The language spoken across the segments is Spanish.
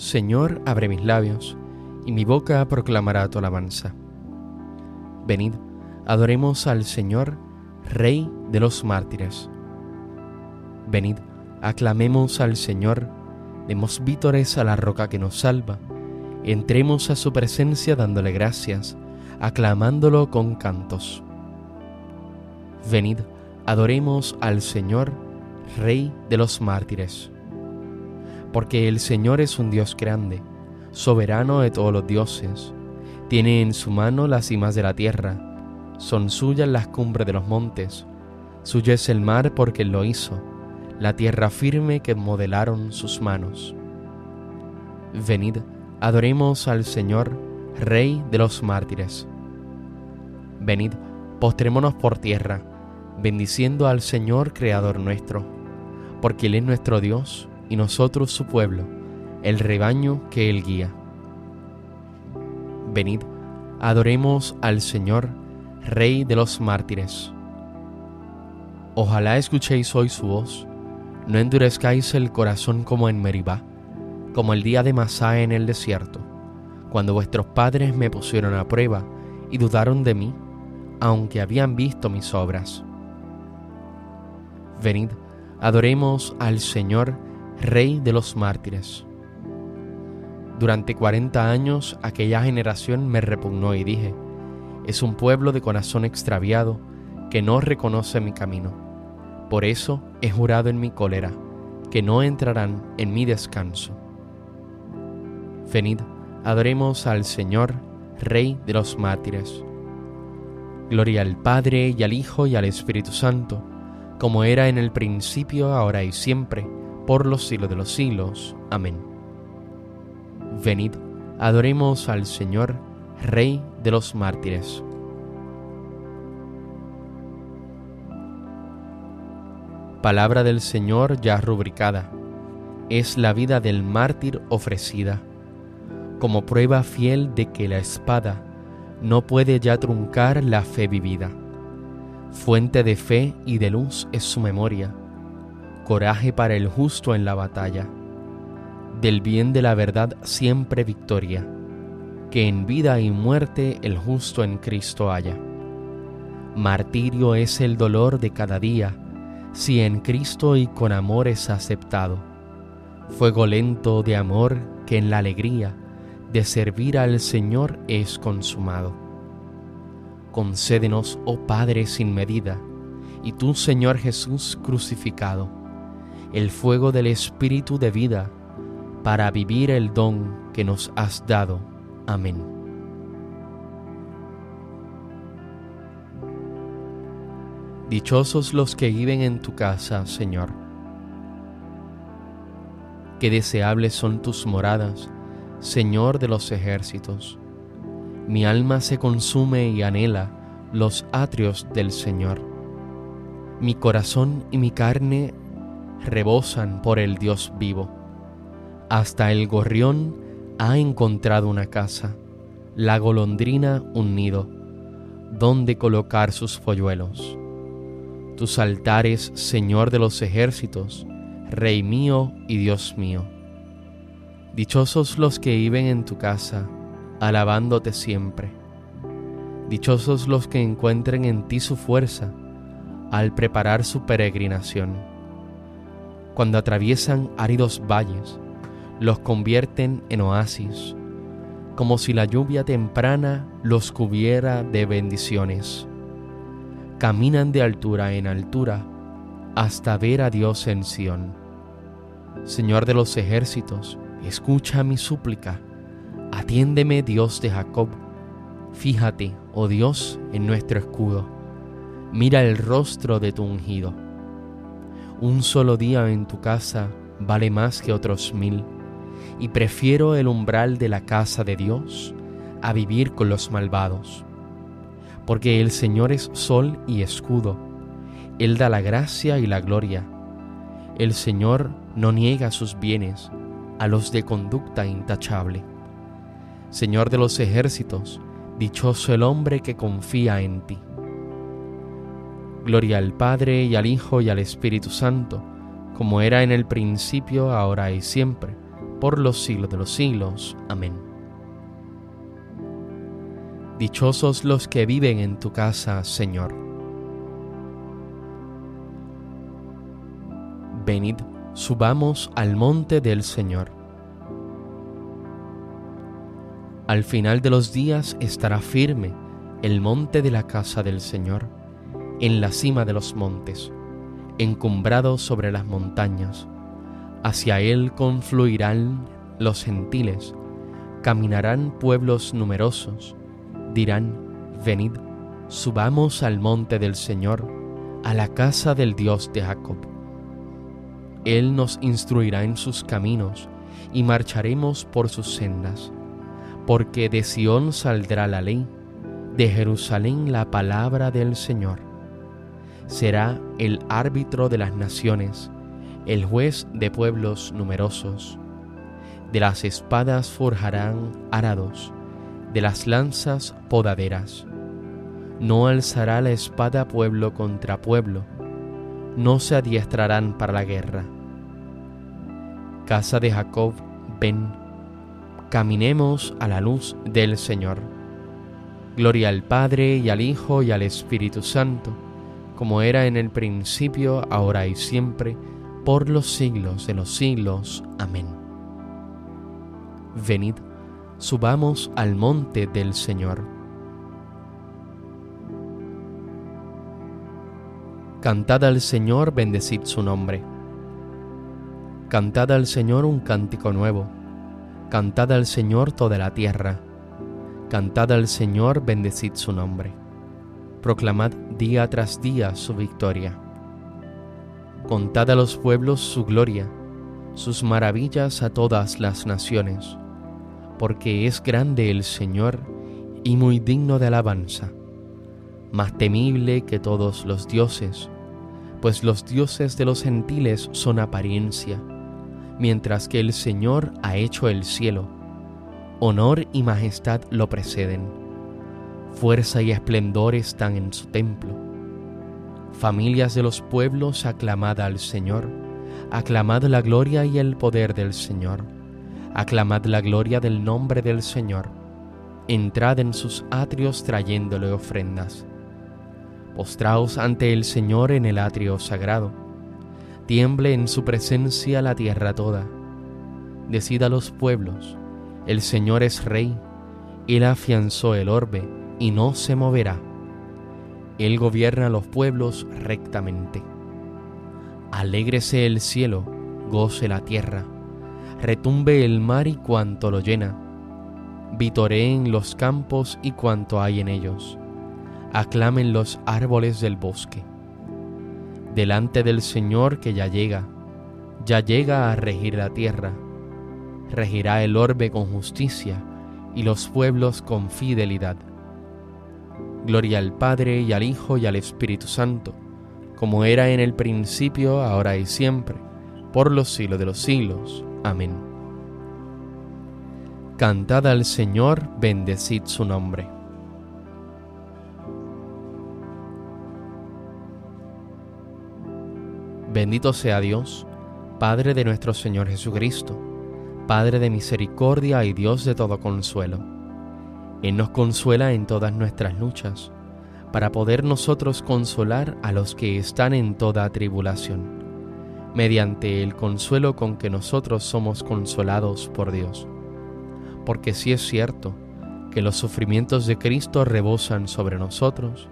Señor, abre mis labios, y mi boca proclamará tu alabanza. Venid, adoremos al Señor, Rey de los mártires. Venid, aclamemos al Señor, demos vítores a la roca que nos salva, entremos a su presencia dándole gracias, aclamándolo con cantos. Venid, adoremos al Señor, Rey de los mártires. Porque el Señor es un Dios grande, soberano de todos los dioses. Tiene en su mano las cimas de la tierra, son suyas las cumbres de los montes. Suyo es el mar porque Él lo hizo, la tierra firme que modelaron sus manos. Venid, adoremos al Señor, Rey de los mártires. Venid, postrémonos por tierra, bendiciendo al Señor Creador nuestro, porque Él es nuestro Dios y nosotros su pueblo, el rebaño que Él guía. Venid, adoremos al Señor, Rey de los mártires. Ojalá escuchéis hoy su voz, no endurezcáis el corazón como en Meribá, como el día de Masá en el desierto, cuando vuestros padres me pusieron a prueba y dudaron de mí, aunque habían visto mis obras. Venid, adoremos al Señor, Rey de los mártires. Durante cuarenta años aquella generación me repugnó y dije, es un pueblo de corazón extraviado que no reconoce mi camino. Por eso he jurado en mi cólera, que no entrarán en mi descanso. Venid, adoremos al Señor, Rey de los mártires. Gloria al Padre y al Hijo y al Espíritu Santo, como era en el principio, ahora y siempre, por los siglos de los siglos. Amén. Venid, adoremos al Señor, Rey de los mártires. Palabra del Señor ya rubricada. Es la vida del mártir ofrecida, como prueba fiel de que la espada no puede ya truncar la fe vivida. Fuente de fe y de luz es su memoria coraje para el justo en la batalla, del bien de la verdad siempre victoria, que en vida y muerte el justo en Cristo haya. Martirio es el dolor de cada día, si en Cristo y con amor es aceptado. Fuego lento de amor que en la alegría de servir al Señor es consumado. Concédenos, oh Padre sin medida, y tú, Señor Jesús crucificado, el fuego del Espíritu de vida para vivir el don que nos has dado. Amén. Dichosos los que viven en tu casa, Señor. Qué deseables son tus moradas, Señor de los ejércitos. Mi alma se consume y anhela los atrios del Señor. Mi corazón y mi carne rebosan por el Dios vivo. Hasta el gorrión ha encontrado una casa, la golondrina un nido, donde colocar sus polluelos. Tus altares, Señor de los ejércitos, Rey mío y Dios mío. Dichosos los que viven en tu casa, alabándote siempre. Dichosos los que encuentren en ti su fuerza al preparar su peregrinación cuando atraviesan áridos valles, los convierten en oasis, como si la lluvia temprana los cubriera de bendiciones. Caminan de altura en altura hasta ver a Dios en Sión. Señor de los ejércitos, escucha mi súplica, atiéndeme Dios de Jacob, fíjate, oh Dios, en nuestro escudo, mira el rostro de tu ungido un solo día en tu casa vale más que otros mil, y prefiero el umbral de la casa de Dios a vivir con los malvados. Porque el Señor es sol y escudo, Él da la gracia y la gloria. El Señor no niega sus bienes a los de conducta intachable. Señor de los ejércitos, dichoso el hombre que confía en ti. Gloria al Padre y al Hijo y al Espíritu Santo, como era en el principio, ahora y siempre, por los siglos de los siglos. Amén. Dichosos los que viven en tu casa, Señor. Venid, subamos al monte del Señor. Al final de los días estará firme el monte de la casa del Señor, en la cima de los montes, encumbrado sobre las montañas Hacia él confluirán los gentiles, caminarán pueblos numerosos, dirán, venid, subamos al monte del Señor, a la casa del Dios de Jacob. Él nos instruirá en sus caminos y marcharemos por sus sendas, porque de Sión saldrá la ley, de Jerusalén la palabra del Señor. Será el árbitro de las naciones, el juez de pueblos numerosos. De las espadas forjarán arados, de las lanzas podaderas. No alzará la espada pueblo contra pueblo, no se adiestrarán para la guerra. Casa de Jacob, ven, caminemos a la luz del Señor. Gloria al Padre y al Hijo y al Espíritu Santo, como era en el principio, ahora y siempre, por los siglos de los siglos. Amén. Venid, subamos al monte del Señor. Cantad al Señor, bendecid su nombre. Cantad al Señor un cántico nuevo. Cantad al Señor toda la tierra. Cantad al Señor, bendecid su nombre. Proclamad día tras día su victoria Contad a los pueblos su gloria, sus maravillas a todas las naciones, porque es grande el Señor y muy digno de alabanza, más temible que todos los dioses, pues los dioses de los gentiles son apariencia, mientras que el Señor ha hecho el cielo. Honor y majestad lo preceden, fuerza y esplendor están en su templo. Familias de los pueblos, aclamad al Señor, aclamad la gloria y el poder del Señor, aclamad la gloria del nombre del Señor, entrad en sus atrios trayéndole ofrendas. Postraos ante el Señor en el atrio sagrado, tiemble en su presencia la tierra toda. Decida los pueblos, el Señor es rey, él afianzó el orbe y no se moverá. Él gobierna los pueblos rectamente. Alégrese el cielo, goce la tierra, retumbe el mar y cuanto lo llena, vitoreen los campos y cuanto hay en ellos, aclamen los árboles del bosque. Delante del Señor que ya llega, ya llega a regir la tierra, regirá el orbe con justicia y los pueblos con fidelidad Gloria al Padre y al Hijo y al Espíritu Santo, como era en el principio, ahora y siempre, por los siglos de los siglos. Amén. Cantad al Señor, bendecid su nombre. Bendito sea Dios, Padre de nuestro Señor Jesucristo, Padre de misericordia y Dios de todo consuelo él nos consuela en todas nuestras luchas, para poder nosotros consolar a los que están en toda tribulación, mediante el consuelo con que nosotros somos consolados por Dios. Porque si es cierto que los sufrimientos de Cristo rebosan sobre nosotros,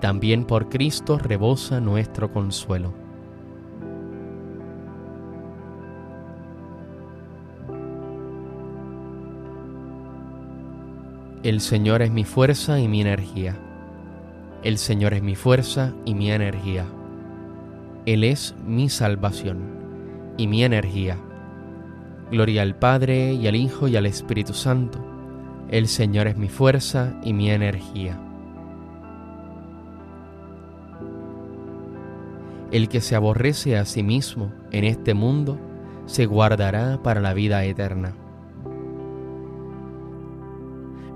también por Cristo rebosa nuestro consuelo El Señor es mi fuerza y mi energía. El Señor es mi fuerza y mi energía. Él es mi salvación y mi energía. Gloria al Padre y al Hijo y al Espíritu Santo. El Señor es mi fuerza y mi energía. El que se aborrece a sí mismo en este mundo se guardará para la vida eterna.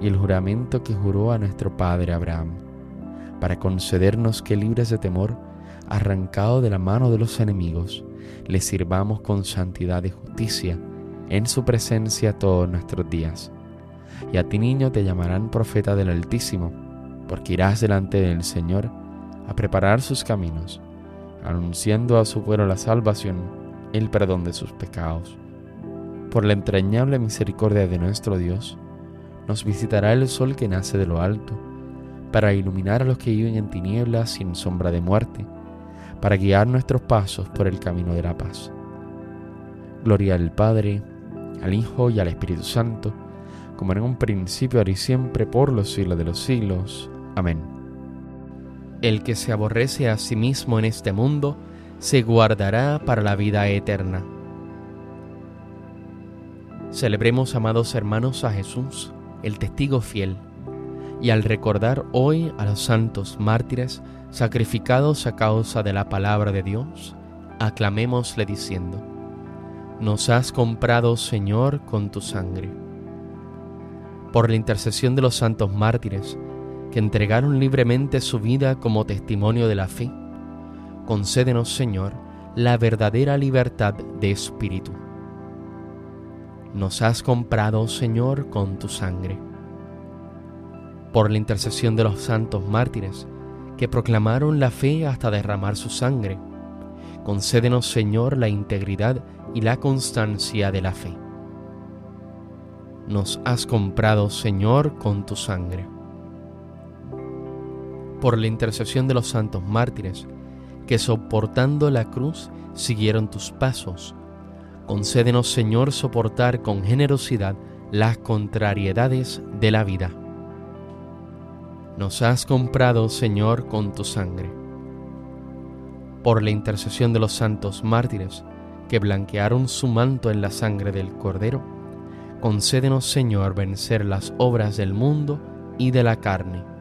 y el juramento que juró a nuestro padre Abraham, para concedernos que libres de temor, arrancado de la mano de los enemigos, le sirvamos con santidad y justicia en su presencia todos nuestros días. Y a ti niño te llamarán profeta del Altísimo, porque irás delante del Señor a preparar sus caminos, anunciando a su pueblo la salvación, el perdón de sus pecados. Por la entrañable misericordia de nuestro Dios, nos visitará el sol que nace de lo alto, para iluminar a los que viven en tinieblas sin sombra de muerte, para guiar nuestros pasos por el camino de la paz. Gloria al Padre, al Hijo y al Espíritu Santo, como en un principio, ahora y siempre, por los siglos de los siglos. Amén. El que se aborrece a sí mismo en este mundo, se guardará para la vida eterna. Celebremos, amados hermanos, a Jesús, el testigo fiel, y al recordar hoy a los santos mártires sacrificados a causa de la palabra de Dios, aclamémosle diciendo, Nos has comprado, Señor, con tu sangre. Por la intercesión de los santos mártires, que entregaron libremente su vida como testimonio de la fe, concédenos, Señor, la verdadera libertad de espíritu. Nos has comprado, Señor, con tu sangre. Por la intercesión de los santos mártires, que proclamaron la fe hasta derramar su sangre, concédenos, Señor, la integridad y la constancia de la fe. Nos has comprado, Señor, con tu sangre por la intercesión de los santos mártires, que soportando la cruz siguieron tus pasos. Concédenos, Señor, soportar con generosidad las contrariedades de la vida. Nos has comprado, Señor, con tu sangre. Por la intercesión de los santos mártires, que blanquearon su manto en la sangre del Cordero, concédenos, Señor, vencer las obras del mundo y de la carne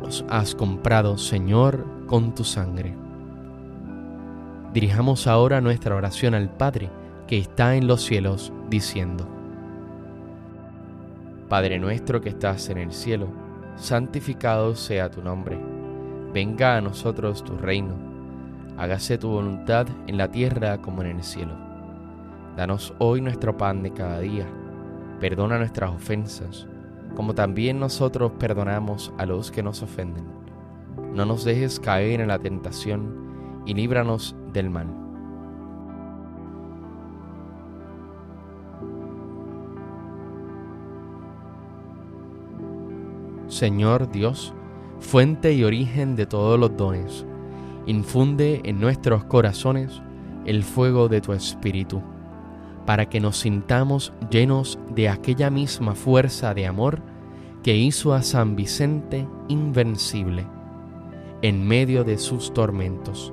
nos has comprado, Señor, con tu sangre. Dirijamos ahora nuestra oración al Padre que está en los cielos, diciendo, Padre nuestro que estás en el cielo, santificado sea tu nombre, venga a nosotros tu reino, hágase tu voluntad en la tierra como en el cielo. Danos hoy nuestro pan de cada día, perdona nuestras ofensas, como también nosotros perdonamos a los que nos ofenden. No nos dejes caer en la tentación y líbranos del mal. Señor Dios, fuente y origen de todos los dones, infunde en nuestros corazones el fuego de tu Espíritu para que nos sintamos llenos de aquella misma fuerza de amor que hizo a San Vicente invencible en medio de sus tormentos.